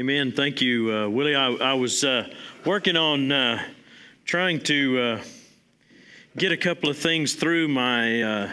Amen. Thank you, uh, Willie. I, I was uh, working on uh, trying to uh, get a couple of things through my uh,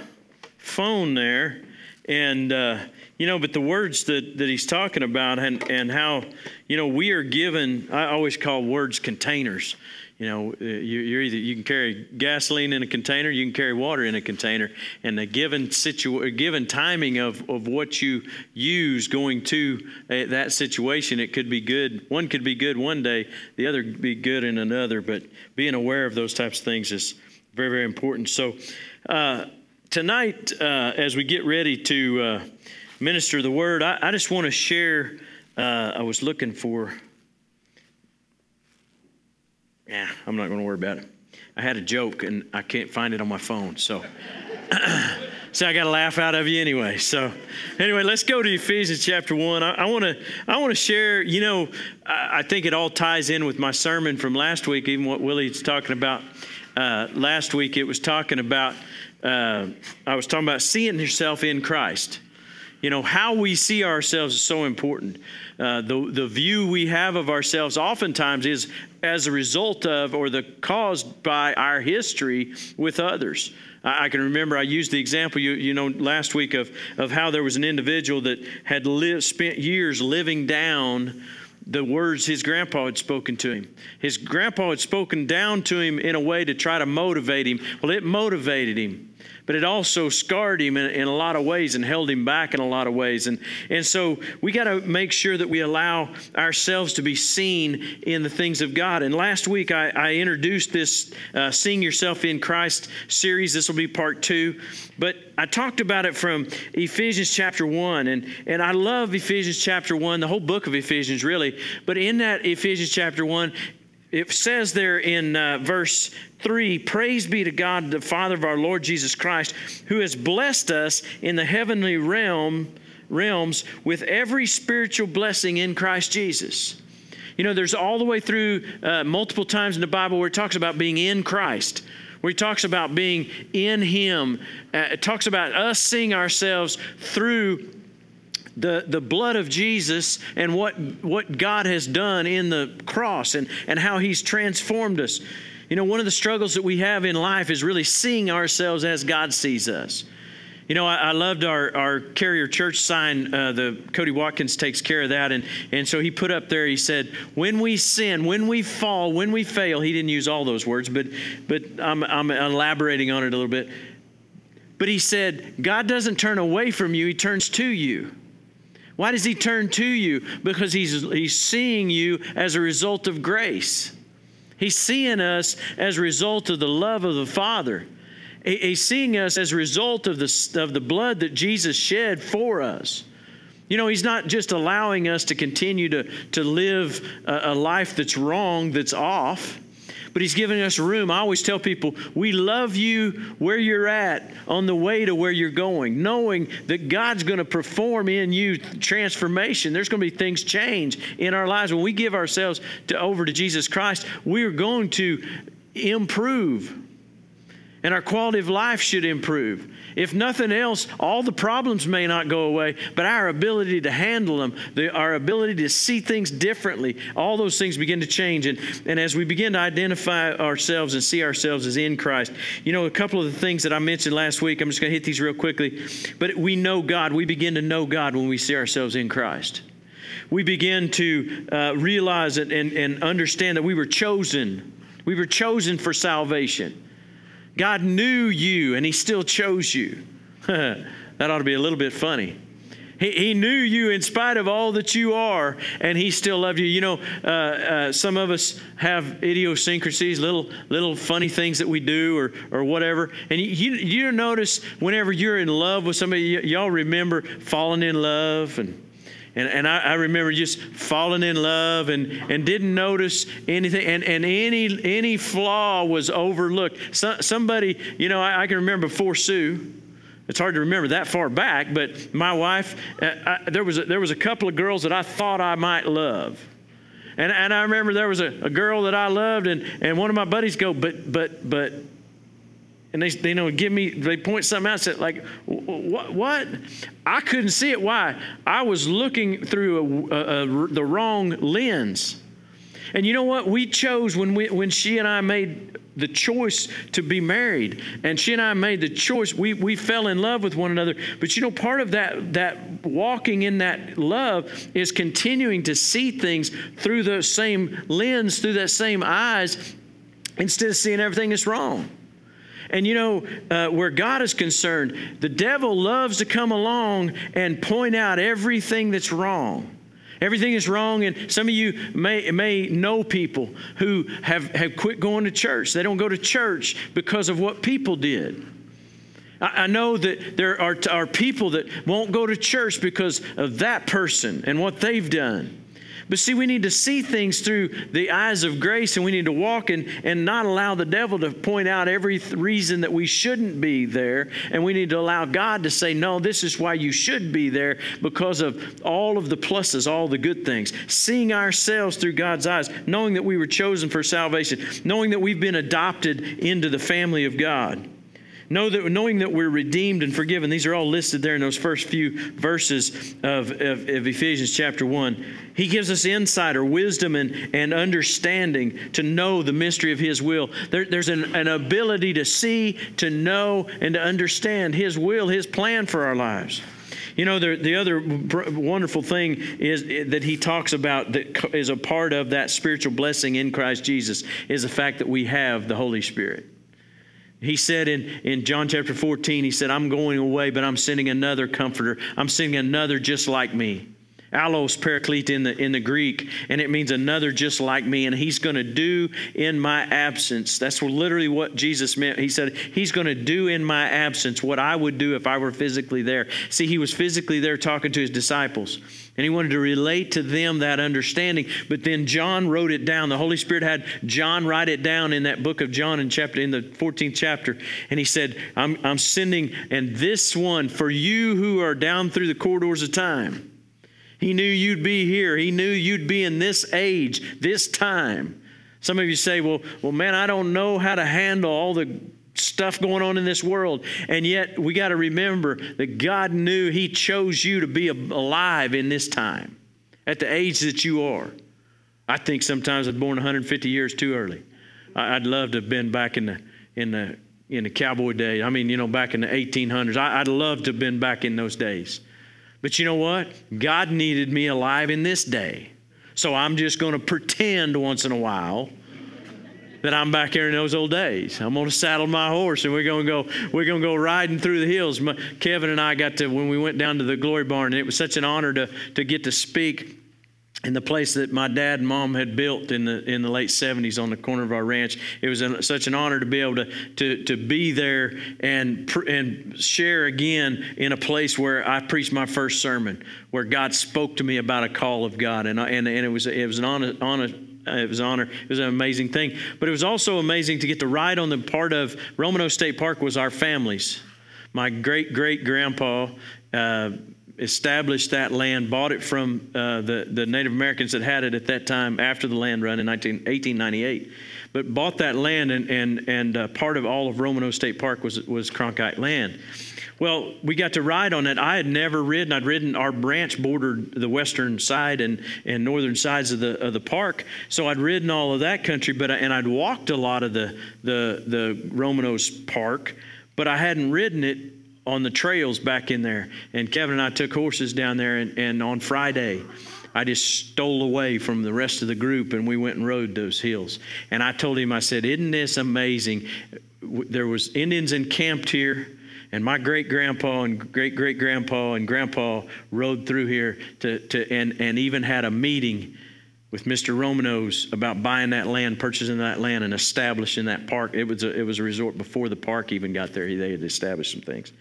phone there, and uh, you know, but the words that, that he's talking about and, and how you know we are given. I always call words containers you know, uh, you're either you can carry gasoline in a container, you can carry water in a container, and the given situ given timing of, of what you use going to uh, that situation, it could be good. One could be good one day, the other be good in another. But being aware of those types of things is very very important. So uh, tonight, uh, as we get ready to uh, minister the word, I, I just want to share. Uh, I was looking for yeah, I'm not going to worry about it. I had a joke and I can't find it on my phone. So, so I got a laugh out of you anyway. So, anyway, let's go to Ephesians chapter one. I want to I want to share. You know, I, I, think it all ties in with my sermon from last week. Even what Willie's talking about uh, last week, it was talking about. Uh, I was talking about seeing yourself in Christ. You know, how we see ourselves is so important. Uh, the, the view we have of ourselves oftentimes is as a result of or the caused by our history with others. I, I can remember I used the example you, you know last week of, of how there was an individual that had lived, spent years living down the words his grandpa had spoken to him. His grandpa had spoken down to him in a way to try to motivate him. Well, it motivated him but it also scarred him in, in, a lot of ways and held him back in a lot of ways. And, and so we got to make sure that we allow ourselves to be seen in the things of God. And last week I, I introduced this uh, Seeing Yourself in Christ series. This will be part two. But I talked about it from Ephesians chapter 1. And, and I love Ephesians chapter 1, the whole book of Ephesians, really. But in that Ephesians chapter 1, it says there in uh, verse 3 Praise be to God, the Father of our Lord Jesus Christ, who has blessed us in the heavenly realm, realms with every spiritual blessing in Christ Jesus. You know, there's all the way through uh, multiple times in the Bible where it talks about being in Christ, where he talks about being in Him. Uh, it talks about us seeing ourselves through the, the blood of Jesus and what, what God has done in the cross and, and how He's transformed us. You know, one of the struggles that we have in life is really seeing ourselves as God sees us. You know, I, I loved our, our carrier church sign. Uh, the Cody Watkins takes care of that, and and so he put up there. He said, "When we sin, when we fall, when we fail." He didn't use all those words, but but I'm I'm elaborating on it a little bit. But he said, God doesn't turn away from you; He turns to you. Why does he turn to you? Because he's, he's seeing you as a result of grace. He's seeing us as a result of the love of the Father. He's seeing us as a result of the, of the blood that Jesus shed for us. You know, He's not just allowing us to continue to, to live a, a life that's wrong, that's off but He's giving us room. I always tell people, we love you where you're at on the way to where you're going, knowing that God's going to perform in you transformation. There's going to be things change in our lives. When we give ourselves to, over to Jesus Christ, we are going to improve. And our quality of life should improve. If nothing else, all the problems may not go away, but our ability to handle them, the, our ability to see things differently, all those things begin to change. And, and as we begin to identify ourselves and see ourselves as in Christ, you know, a couple of the things that I mentioned last week, I'm just going to hit these real quickly. But we know God. We begin to know God when we see ourselves in Christ. We begin to uh, realize and, and, and understand that we were chosen. We were chosen for salvation. God knew you and He still chose you. that ought to be a little bit funny. He, he knew you in spite of all that you are, and He still loved you. You know, uh, uh, some of us have idiosyncrasies, little little funny things that we do or or whatever. And you, you, you notice whenever you're in love with somebody, y- y'all remember falling in love and and, and I, I, remember just falling in love and, and didn't notice anything. And, and any, any flaw was overlooked. So, somebody, you know, I, I, can remember before Sue. It's hard to remember that far back, but my wife, uh, I, there, was a, there was a couple of girls that I thought I might love. And, and I remember there was a, a girl that I loved, and, and one of my buddies go, but, but, but, and they, they know give me they point something out said like what what? I couldn't see it. Why? I was looking through a, a, a, the wrong lens. And you know what? We chose when we when she and i made the choice to be married and she and i made the choice we, we fell in love with one another. But you know part of that that walking in that love is continuing to see things through the same lens through that same eyes instead of seeing everything that's wrong and you know, uh, where God is concerned, the devil loves to come along and point out everything that's wrong. Everything is wrong, and some of you may, may know people who have, have quit going to church. They don't go to church because of what people did. I, I know that there are, are people that won't go to church because of that person and what they've done. But see, we need to see things through the eyes of grace and we need to walk and, and not allow the devil to point out every th- reason that we shouldn't be there. And we need to allow God to say, no, this is why you should be there because of all of the pluses, all the good things. Seeing ourselves through God's eyes, knowing that we were chosen for salvation, knowing that we've been adopted into the family of God. Know that, knowing that we're redeemed and forgiven. These are all listed there in those first few verses of, of, of Ephesians chapter 1. He gives us insight or wisdom and, and understanding to know the mystery of His will. There, there's an, an ability to see, to know, and to understand His will, His plan for our lives. You know, the, the other wonderful thing is eh, that he talks about that is a part of that spiritual blessing in Christ Jesus is the fact that we have the Holy Spirit. He said in, in John chapter 14, he said, I'm going away, but I'm sending another comforter. I'm sending another just like me. Allos paraklete in the in the Greek, and it means another just like me, and he's going to do in my absence. That's literally what Jesus meant. He said he's going to do in my absence what I would do if I were physically there. See, he was physically there talking to his disciples, and he wanted to relate to them that understanding. But then John wrote it down. The Holy Spirit had John write it down in that book of John in chapter in the 14th chapter, and he said, "I'm I'm sending and this one for you who are down through the corridors of time." He knew you'd be here. He knew you'd be in this age, this time. Some of you say, well, well, man, I don't know how to handle all the stuff going on in this world. And yet, we got to remember that God knew He chose you to be alive in this time at the age that you are. I think sometimes I was born 150 years too early. I'd love to have been back in the in the in the cowboy days. I mean, you know, back in the 1800s. I'd love to have been back in those days. But you know what? God needed me alive in this day. So I'm just going to pretend once in a while that I'm back here in those old days. I'm going to saddle my horse and we're going to go we're going to go riding through the hills. My, Kevin and I got to when we went down to the Glory Barn and it was such an honor to to get to speak in the place that my dad and mom had built in the in the late 70s on the corner of our ranch. It was an, such an honor to be able to to, to be there and and share again in a place where I preached my first sermon, where God spoke to me about a call of God, and I, and and it was it was an honor honor it was an honor. It was an amazing thing. But it was also amazing to get to ride on the part of Roman Nose State Park was our families. My great great grandpa uh, established that land, bought it from uh, the, the Native Americans that had it at that time after the land run in 19, 1898. But bought that land, and, and, and uh, part of all of Roman Nose State Park was, was Cronkite land. Well, we got to ride on it. I had never ridden. I'd ridden our branch bordered the western side and, and northern sides of the of the park, so I'd ridden all of that country. But and I'd walked a lot of the the the Roman Nose Park, but I hadn't ridden it on the trails back in there. And Kevin and I took horses down there, and, and on Friday, I just stole away from the rest of the group and we went and rode those hills. And I told him, I said, Isn't this amazing? There was Indians encamped here. And my great grandpa and great great grandpa and grandpa rode through here to, to and, and even had a meeting with Mr. Roman Nose about buying that land, purchasing that land, and establishing that park. It was a, it was a resort before the park even got there. They had established some things.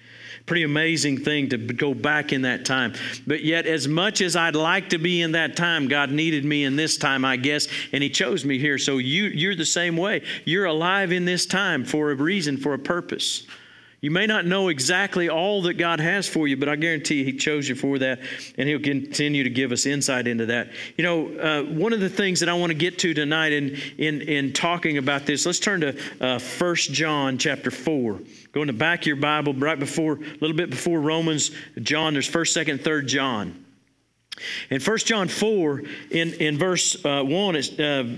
Pretty amazing thing to go back in that time. But yet, as much as I'd like to be in that time, God needed me in this time, I guess, and He chose me here. So you, you're the same way. You're alive in this time for a reason, for a purpose. You may not know exactly all that God has for you, but I guarantee He chose you for that, and He'll continue to give us insight into that. You know, uh, one of the things that I want to get to tonight in, in, in talking about this, let's turn to uh, John chapter 4. Go in the back of your Bible, right before, a little bit before Romans, John, there's 1st, 2nd, 3rd John. In First John 4, in, in verse uh, 1, it's, uh,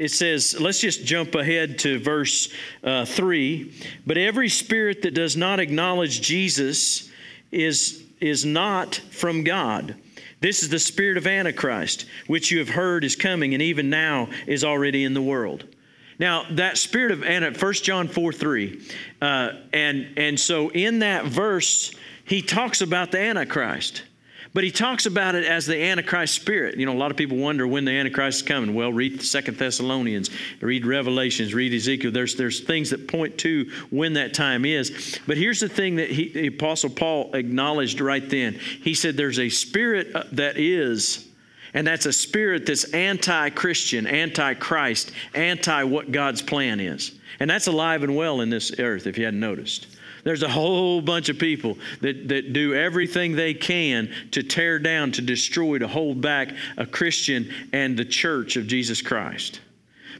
it says, let's just jump ahead to verse uh, 3. But every spirit that does not acknowledge Jesus is, is not from God. This is the spirit of Antichrist, which you have heard is coming and even now is already in the world. Now, that spirit of Antichrist, 1 John 4 3. Uh, and, and so in that verse, he talks about the Antichrist. But he talks about it as the Antichrist spirit. You know, a lot of people wonder when the Antichrist is coming. Well, read Second Thessalonians, read Revelations, read Ezekiel. There's, there's things that point to when that time is. But here's the thing that he, the Apostle Paul acknowledged right then. He said there's a spirit uh, that is, and that's a spirit that's anti Christian, anti Christ, anti what God's plan is. And that's alive and well in this earth, if you hadn't noticed. There's a whole bunch of people that, that do everything they can to tear down, to destroy, to hold back a Christian and the church of Jesus Christ.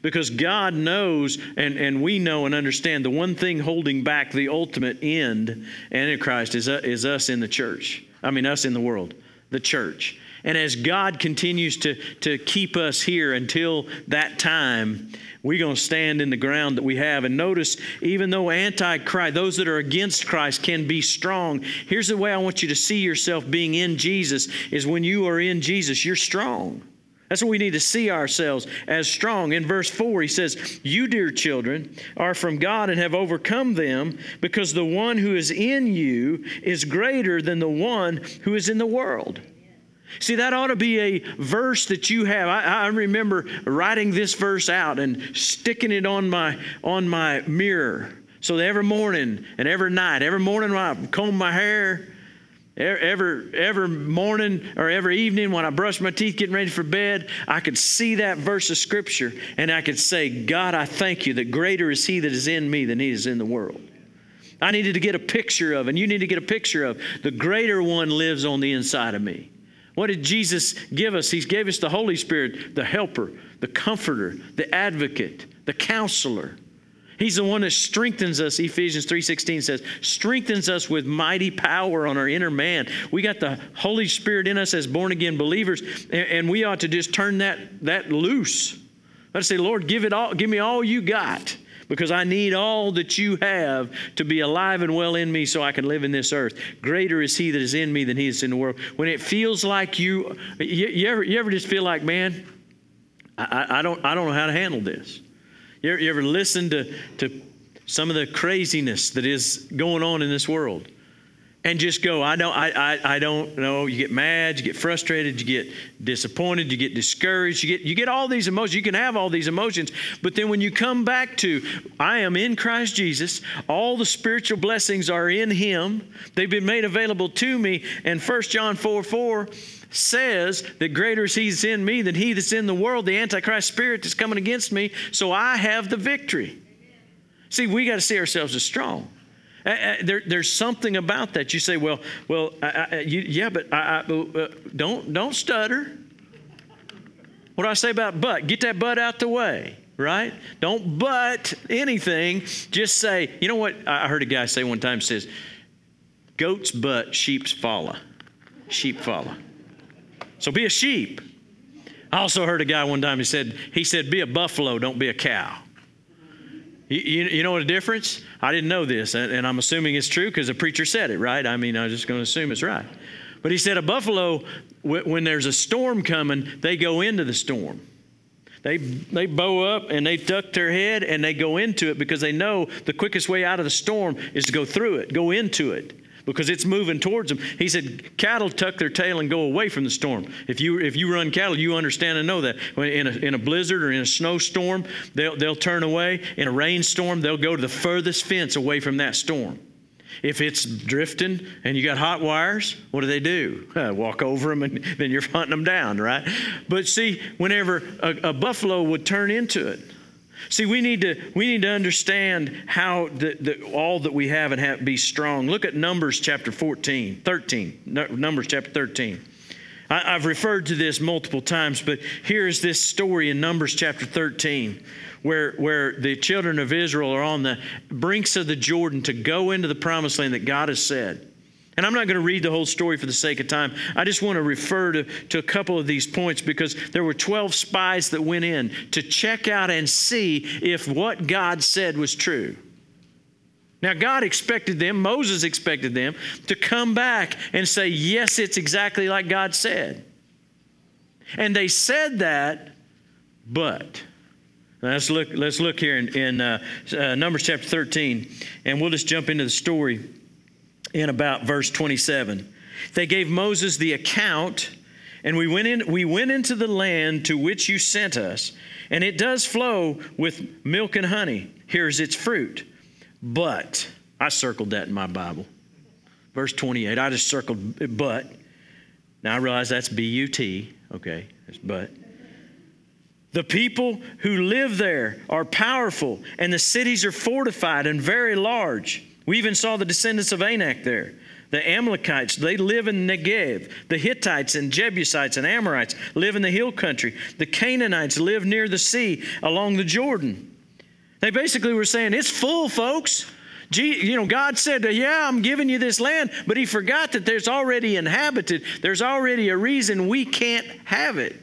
Because God knows, and, and we know and understand, the one thing holding back the ultimate end, Antichrist, is, uh, is us in the church. I mean, us in the world, the church. And as God continues to, to keep us here until that time, we're going to stand in the ground that we have. And notice, even though anti-Christ, those that are against Christ can be strong, here's the way I want you to see yourself being in Jesus is when you are in Jesus, you're strong. That's what we need to see ourselves as strong. In verse 4, he says, You, dear children, are from God and have overcome them, because the one who is in you is greater than the one who is in the world. See, that ought to be a verse that you have. I, I, remember writing this verse out and sticking it on my on my mirror. So every morning and every night, every morning when I comb my hair, every every morning or every evening when I brush my teeth, getting ready for bed, I could see that verse of scripture and I could say, God, I thank you that greater is He that is in me than He is in the world. I needed to get a picture of, and you need to get a picture of, the greater one lives on the inside of me. What did Jesus give us? He gave us the Holy Spirit, the helper, the comforter, the advocate, the counselor. He's the one that strengthens us. Ephesians 3:16 says, strengthens us with mighty power on our inner man. We got the Holy Spirit in us as born again believers, and we ought to just turn that, that loose. Let's say, Lord, give it all, give me all you got because I need all that you have to be alive and well in me so I can live in this earth. Greater is He that is in me than He is in the world. When it feels like you, you, you ever, you ever just feel like, man, I, I, don't, I don't know how to handle this. You ever, you ever listen to, to some of the craziness that is going on in this world? And just go. I don't I, I, I don't know. You get mad you get frustrated you get disappointed you get discouraged you get you get all these emotions. You can have all these emotions but then when you come back to i am in christ jesus all the spiritual blessings are in him they've been made available to me and 1 john 4 4 says that greater is he that's in me than he that's in the world. The antichrist spirit that's coming against me so i have the victory. See we got to see ourselves as strong Uh, uh, there, there's something about that. You say, well, well, I, I, uh, you, yeah, but I, uh, don't don't stutter. What do I say about but? Get that but out the way, right? Don't but anything. Just say, you know what? I heard a guy say one time says, goats but, sheep's follow. Sheep follow. So be a sheep. I also heard a guy one time, he said, he said, be a buffalo, don't be a cow. You, you, know what a difference? I didn't know this, and, and I'm assuming it's true because the preacher said it, right? I mean, I'm just going to assume it's right. But he said a buffalo, when there's a storm coming, they go into the storm. They, they bow up and they duck their head and they go into it because they know the quickest way out of the storm is to go through it, go into it because it's moving towards them. He said, cattle tuck their tail and go away from the storm. If you if you run cattle, you understand and know that. In a, in a blizzard or in a snowstorm, they'll, they'll turn away. In a rainstorm, they'll go to the furthest fence away from that storm. If it's drifting and you got hot wires, what do they do? Uh, walk over them and then you're hunting them down, right? But see, whenever a, a buffalo would turn into it, See, we need to we need to understand how the, the, all that we have and have, be strong. Look at Numbers chapter 14, 13. Numbers chapter 13. I, I've referred to this multiple times, but here is this story in Numbers chapter 13 where, where the children of Israel are on the brinks of the Jordan to go into the promised land that God has said. And I'm not going to read the whole story for the sake of time. I just want to refer to, to a couple of these points because there were 12 spies that went in to check out and see if what God said was true. Now, God expected them, Moses expected them to come back and say, Yes, it's exactly like God said. And they said that, but. let's look, let's look here in, in uh, uh, Numbers chapter 13, and we'll just jump into the story in about verse 27. They gave Moses the account, and we went, in, we went into the land to which you sent us, and it does flow with milk and honey. Here's its fruit. But, I circled that in my Bible. Verse 28, I just circled but. Now I realize that's B U T, okay, but. The people who live there are powerful, and the cities are fortified and very large. We even saw the descendants of Anak there. The Amalekites, they live in Negev. The Hittites and Jebusites and Amorites live in the hill country. The Canaanites live near the sea along the Jordan. They basically were saying, It's full, folks. You know, God said, Yeah, I'm giving you this land, but He forgot that there's already inhabited. There's already a reason we can't have it.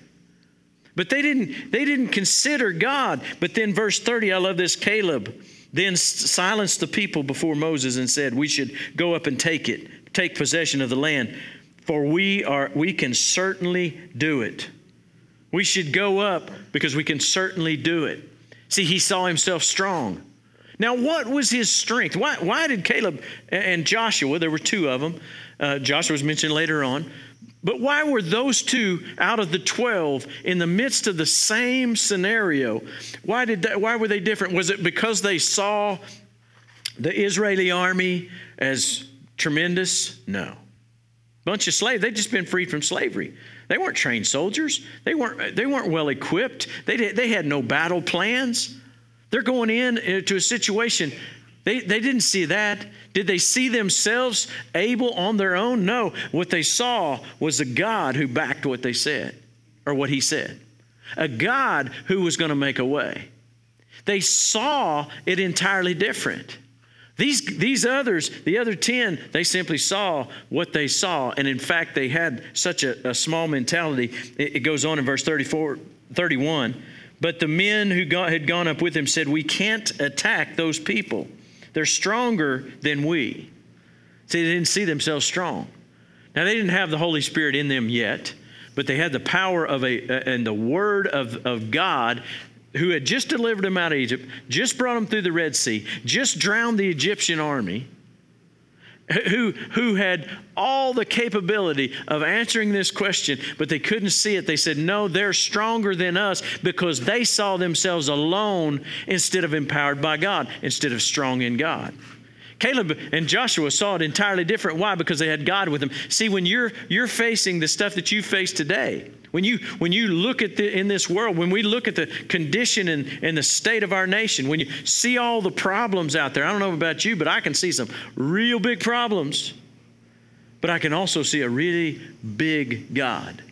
But they didn't, they didn't consider God. But then, verse 30, I love this Caleb then silenced the people before Moses and said, We should go up and take it, take possession of the land, for we are we can certainly do it. We should go up because we can certainly do it. See, he saw himself strong. Now, what was his strength? Why, why did Caleb and Joshua, there were two of them, uh, Joshua was mentioned later on, but why were those two out of the 12 in the midst of the same scenario? Why, did that, why were they different? Was it because they saw the Israeli army as tremendous? No. Bunch of slaves, they'd just been freed from slavery. They weren't trained soldiers. They weren't, they weren't well equipped. They, they had no battle plans. They're going in uh, to a situation they, they didn't see that. Did they see themselves able on their own? No. What they saw was a God who backed what they said or what he said, a God who was going to make a way. They saw it entirely different. These, these others, the other 10, they simply saw what they saw. And in fact, they had such a, a small mentality. It, it, goes on in verse 34, 31. But the men who got, had gone up with him said, We can't attack those people they're stronger than we. See, they didn't see themselves strong. Now, they didn't have the Holy Spirit in them yet, but they had the power of a, and the word of, of God who had just delivered them out of Egypt, just brought them through the Red Sea, just drowned the Egyptian army who, who had all the capability of answering this question, but they couldn't see it. They said, No, they're stronger than us because they saw themselves alone instead of empowered by God, instead of strong in God. Caleb and Joshua saw it entirely different. Why? Because they had God with them. See, when you're you're facing the stuff that you face today, when you when you look at the in this world, when we look at the condition and, and the state of our nation, when you see all the problems out there, I don't know about you, but I can see some real big problems. But I can also see a really big God.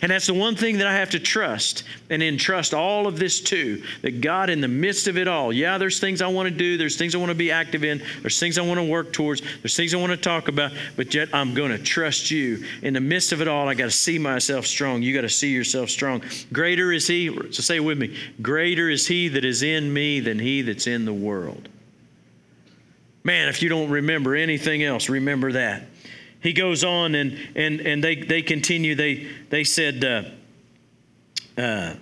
And that's the one thing that I have to trust and entrust all of this to that God, in the midst of it all, yeah, there's things I want to do, there's things I want to be active in, there's things I want to work towards, there's things I want to talk about, but yet I'm going to trust you. In the midst of it all, I got to see myself strong. You got to see yourself strong. Greater is He, so say with me, greater is He that is in me than He that's in the world. Man, if you don't remember anything else, remember that he goes on and, and, and they, they continue. They, they said, uh, uh,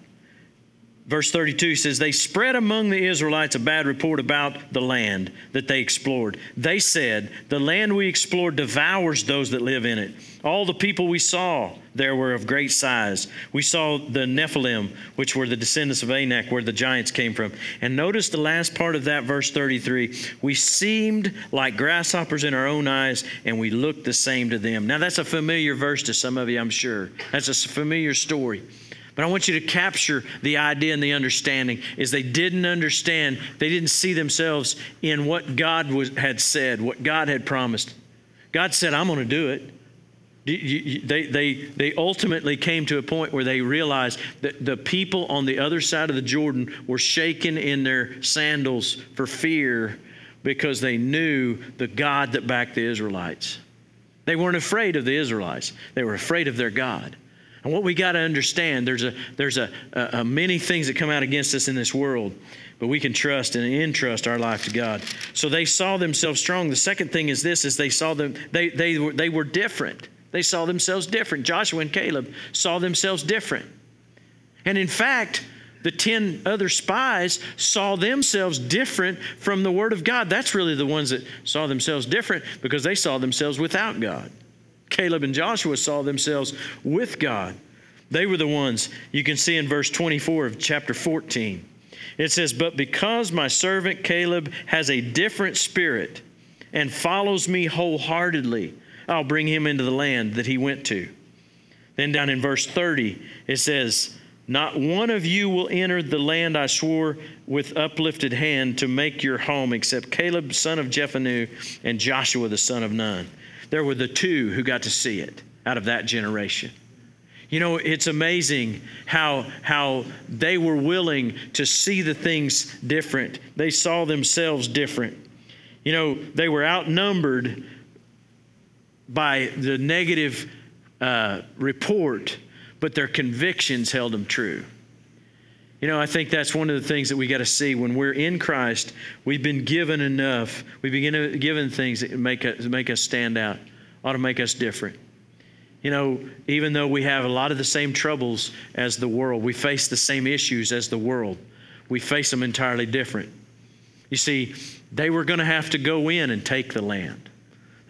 verse 32 says, They spread among the Israelites a bad report about the land that they explored. They said, The land we explored devours those that live in it. All the people we saw there were of great size. We saw the Nephilim, which were the descendants of Anak, where the giants came from. And notice the last part of that, verse 33 we seemed like grasshoppers in our own eyes, and we looked the same to them. Now, that's a familiar verse to some of you, I'm sure. That's a familiar story. But I want you to capture the idea and the understanding is they didn't understand, they didn't see themselves in what God was, had said, what God had promised. God said, I'm going to do it. They, they, they ultimately came to a point where they realized that the people on the other side of the Jordan were shaking in their sandals for fear because they knew the God that backed the Israelites. They weren't afraid of the Israelites, they were afraid of their God. And what we got to understand, there's a there's a, a, a, many things that come out against us in this world, but we can trust and entrust our life to God. So they saw themselves strong. The second thing is this: is they saw them they they were they were different. They saw themselves different. Joshua and Caleb saw themselves different. And in fact, the 10 other spies saw themselves different from the Word of God. That's really the ones that saw themselves different because they saw themselves without God. Caleb and Joshua saw themselves with God. They were the ones you can see in verse 24 of chapter 14. It says, But because my servant Caleb has a different spirit and follows me wholeheartedly, I'll bring him into the land that he went to. Then down in verse 30, it says, Not one of you will enter the land I swore with uplifted hand to make your home, except Caleb, son of Jephunneh, and Joshua, the son of Nun. There were the two who got to see it out of that generation. You know, it's amazing how, how they were willing to see the things different. They saw themselves different. You know, they were outnumbered by the negative uh, report, but their convictions held them true. You know, I think that's one of the things that we got to see when we're in Christ. We've been given enough. We've been given things that make us, make us stand out, ought to make us different. You know, even though we have a lot of the same troubles as the world, we face the same issues as the world. We face them entirely different. You see, they were going to have to go in and take the land.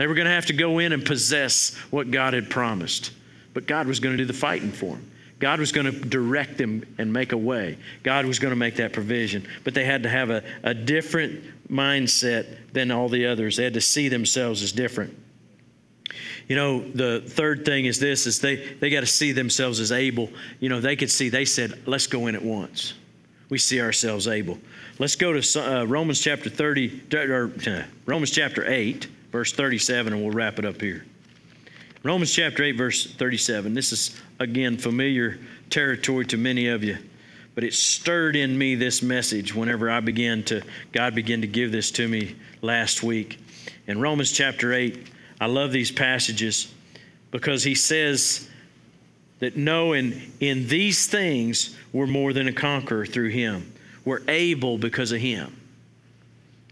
They were going to have to go in and possess what God had promised. But God was going to do the fighting for them. God was going to direct them and make a way. God was going to make that provision. But they had to have a, a different mindset than all the others. They had to see themselves as different. You know, the third thing is this is they, they got to see themselves as able. You know, they could see, they said, let's go in at once. We see ourselves able. Let's go to uh, Romans chapter 30, or uh, Romans chapter 8, verse 37, and we'll wrap it up here. Romans chapter 8, verse 37. This is, again, familiar territory to many of you, but it stirred in me this message whenever I began to, God began to give this to me last week. In Romans chapter 8, I love these passages because he says that no, in, in these things, we're more than a conqueror through him. We're able because of him.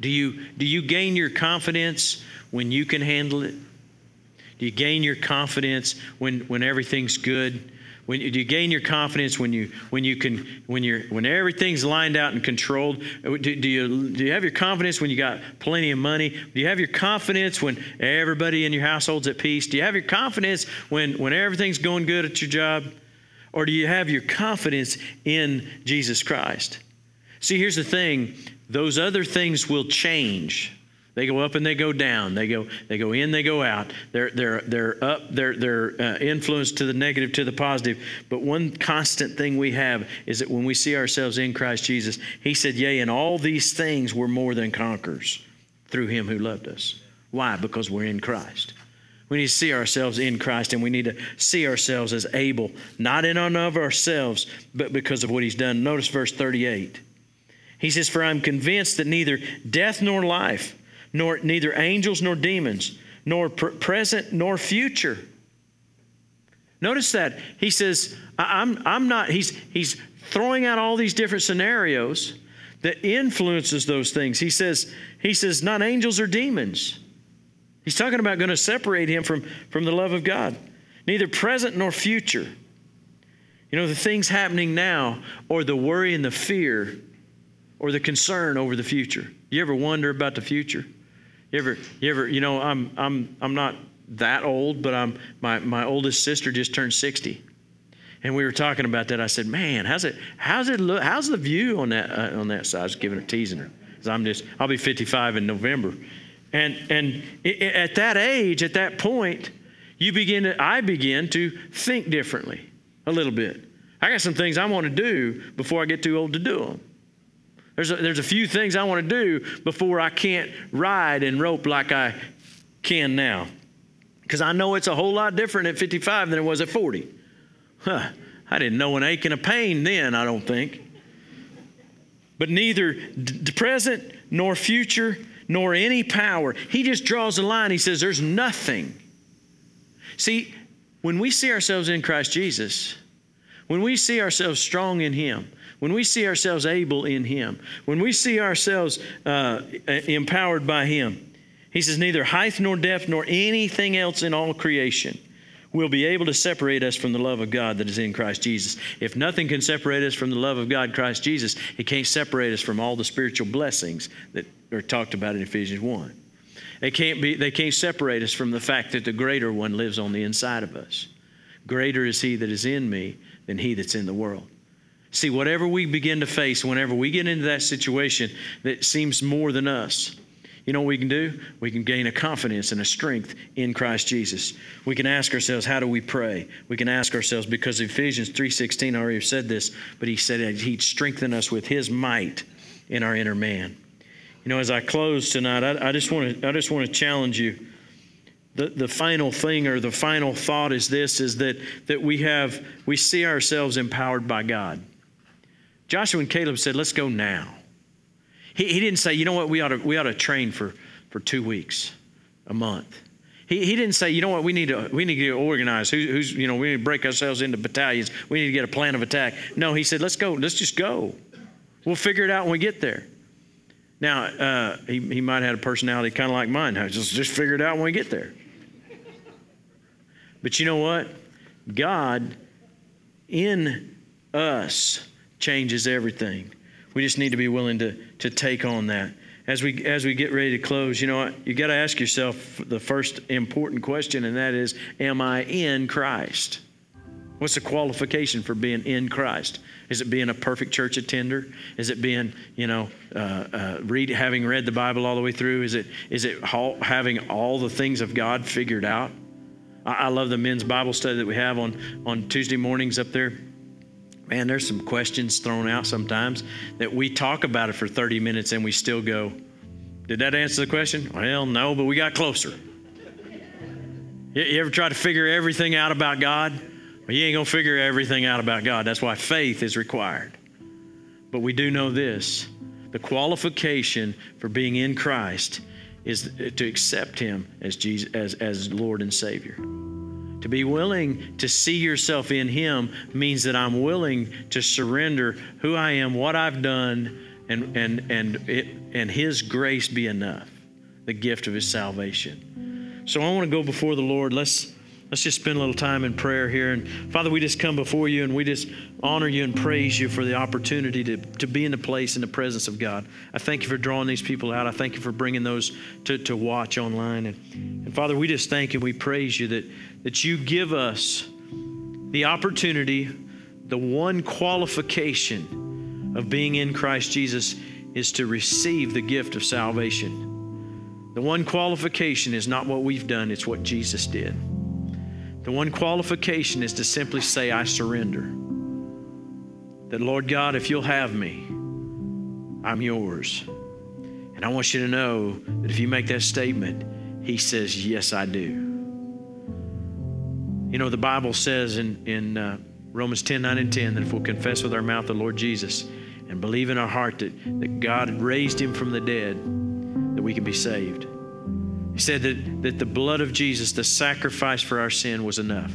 Do you, do you gain your confidence when you can handle it? Do you gain your confidence when, when everything's good? When, do you gain your confidence when you when you can when you're when everything's lined out and controlled? Uh, do, do, you do you have your confidence when you got plenty of money? Do you have your confidence when everybody in your household's at peace? Do you have your confidence when when everything's going good at your job? Or do you have your confidence in Jesus Christ? See, here's the thing: those other things will change. They go up and they go down. They go they go in, they go out. They're they're they're up. They're they're uh, influenced to the negative, to the positive. But one constant thing we have is that when we see ourselves in Christ Jesus, He said, "Yea, in all these things we're more than conquerors through Him who loved us." Why? Because we're in Christ. We need to see ourselves in Christ, and we need to see ourselves as able, not in and of ourselves, but because of what He's done. Notice verse 38. He says, For I'm convinced that neither death nor life nor neither angels nor demons, nor pr- present nor future. Notice that he says, I'm, I'm not, he's, he's throwing out all these different scenarios that influences those things. He says, he says, not angels or demons. He's talking about going to separate him from, from the love of God. Neither present nor future. You know, the things happening now, or the worry and the fear, or the concern over the future. You ever wonder about the future? You ever, you ever, you know, I'm, I'm, I'm not that old, but I'm, my, my oldest sister just turned 60. And we were talking about that. I said, man, how's it, how's it look, how's the view on that, uh, on that side? I was giving her, teasing her. Cause I'm just, I'll be 55 in November. And, and it, at that age, at that point, you begin to, I begin to think differently a little bit. I got some things I want to do before I get too old to do them. There's a, there's a few things I want to do before I can't ride and rope like I can now. Because I know it's a whole lot different at 55 than it was at 40. Huh. I didn't know an ache and a pain then, I don't think. But neither d- present nor future nor any power. He just draws a line. He says, There's nothing. See, when we see ourselves in Christ Jesus, when we see ourselves strong in Him, when we see ourselves able in Him, when we see ourselves uh, empowered by Him, He says, Neither height nor depth nor anything else in all creation will be able to separate us from the love of God that is in Christ Jesus. If nothing can separate us from the love of God, Christ Jesus, it can't separate us from all the spiritual blessings that are talked about in Ephesians 1. They can't, be, they can't separate us from the fact that the greater one lives on the inside of us. Greater is he that is in me than he that's in the world. See, whatever we begin to face, whenever we get into that situation that seems more than us, you know what we can do? We can gain a confidence and a strength in Christ Jesus. We can ask ourselves, how do we pray? We can ask ourselves because Ephesians 3:16 already said this, but he said that he'd strengthen us with his might in our inner man. You know, as I close tonight, I, I just want to I just want to challenge you. The, the final thing or the final thought is this is that that we have we see ourselves empowered by God. Joshua and Caleb said, let's go now. He, he didn't say, you know what, we ought to, we ought to train for, for two weeks, a month. He, he didn't say, you know what, we need to, we need to get organized. Who, who's, you know, we need to break ourselves into battalions. We need to get a plan of attack. No, he said, let's go, let's just go. We'll figure it out when we get there. Now, uh, he, he might have had a personality kind of like mine. Just, just figure it out when we get there. But you know what? God in us changes everything. We just need to be willing to, to take on that. As we, as we get ready to close, you know? You got to ask yourself the first important question, and that is Am I in Christ? What's the qualification for being in Christ? Is it being a perfect church attender? Is it being, you know, uh, uh, read, having read the Bible all the way through? Is it, is it having all the things of God figured out? I, I love the men's Bible study that we have on, on Tuesday mornings up there man, there's some questions thrown out sometimes that we talk about it for 30 minutes and we still go, did that answer the question? Well, no, but we got closer. You ever try to figure everything out about God? Well, you ain't going to figure everything out about God. That's why faith is required. But we do know this the qualification for being in Christ is to accept Him as, Jesus, as, as Lord and Savior. To be willing to see yourself in Him means that I'm willing to surrender who I am, what I've done, and, and, and, it, and His grace be enough, the gift of His salvation. So I want to go before the Lord. Let's Let's just spend a little time in prayer here. And Father, we just come before you and we just honor you and praise you for the opportunity to, to be in the place in the presence of God. I thank you for drawing these people out. I thank you for bringing those to, to watch online. And, and Father, we just thank you. And we praise you that, that you give us the opportunity, the one qualification of being in Christ Jesus is to receive the gift of salvation. The one qualification is not what we've done, it's what Jesus did. The one qualification is to simply say, I surrender. That, Lord God, if you'll have me, I'm yours. And I want you to know that if you make that statement, He says, Yes, I do. You know, the Bible says in, in uh, Romans 10 9 and 10 that if we'll confess with our mouth the Lord Jesus and believe in our heart that, that God raised him from the dead, that we can be saved. He said that, that the blood of Jesus, the sacrifice for our sin, was enough.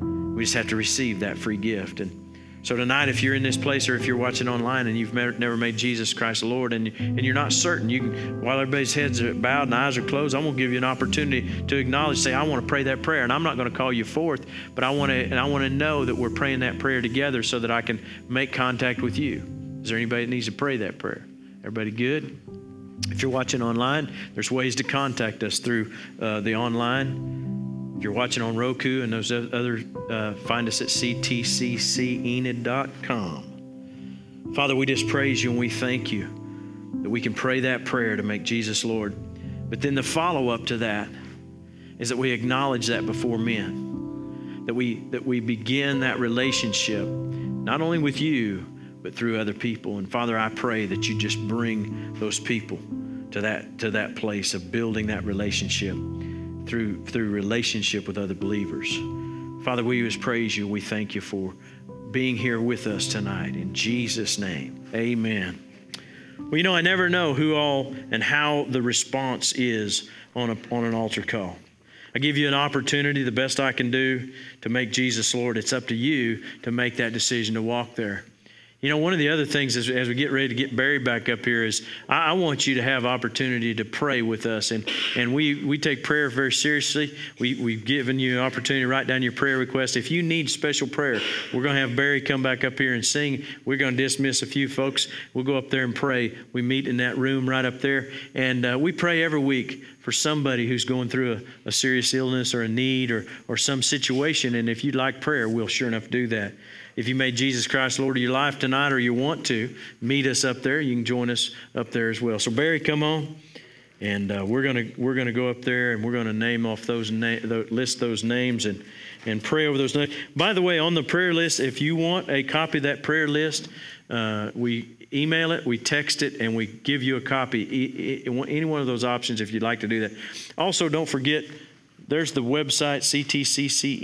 We just have to receive that free gift. And so tonight, if you're in this place or if you're watching online and you've never made Jesus Christ Lord and, and you're not certain, you can, while everybody's heads are bowed and eyes are closed, I'm going to give you an opportunity to acknowledge, say, I want to pray that prayer. And I'm not going to call you forth, but I want to, and I want to know that we're praying that prayer together so that I can make contact with you. Is there anybody that needs to pray that prayer? Everybody good? If you're watching online, there's ways to contact us through uh, the online. You're watching on Roku and those other, uh, find us at ctccenid.com. Father, we just praise you and we thank you that we can pray that prayer to make Jesus Lord. But then the follow up to that is that we acknowledge that before men, that we, that we begin that relationship not only with you, but through other people. And Father, I pray that you just bring those people to that to that place of building that relationship through through relationship with other believers. Father, we just praise you. We thank you for being here with us tonight. In Jesus' name, amen. Well, you know, I never know who all and how the response is on, a, on an altar call. I give you an opportunity, the best I can do, to make Jesus Lord. It's up to you to make that decision to walk there. You know, one of the other things as, as we get ready to get Barry back up here is I, I, want you to have opportunity to pray with us. And, and we, we take prayer very seriously. We, we've given you an opportunity to write down your prayer request. If you need special prayer, we're going to have Barry come back up here and sing. We're going to dismiss a few folks. We'll go up there and pray. We meet in that room right up there. And uh, we pray every week for somebody who's going through a, a serious illness or a need or, or some situation. And if you'd like prayer, we'll sure enough do that. If you made Jesus Christ Lord of your life tonight or you want to, meet us up there. You can join us up there as well. So, Barry, come on. And uh, we're gonna we're gonna go up there and we're gonna name off those na- list those names and and pray over those names. By the way, on the prayer list, if you want a copy of that prayer list, uh, we email it, we text it, and we give you a copy. Any one of those options, if you'd like to do that. Also, don't forget there's the website ctcc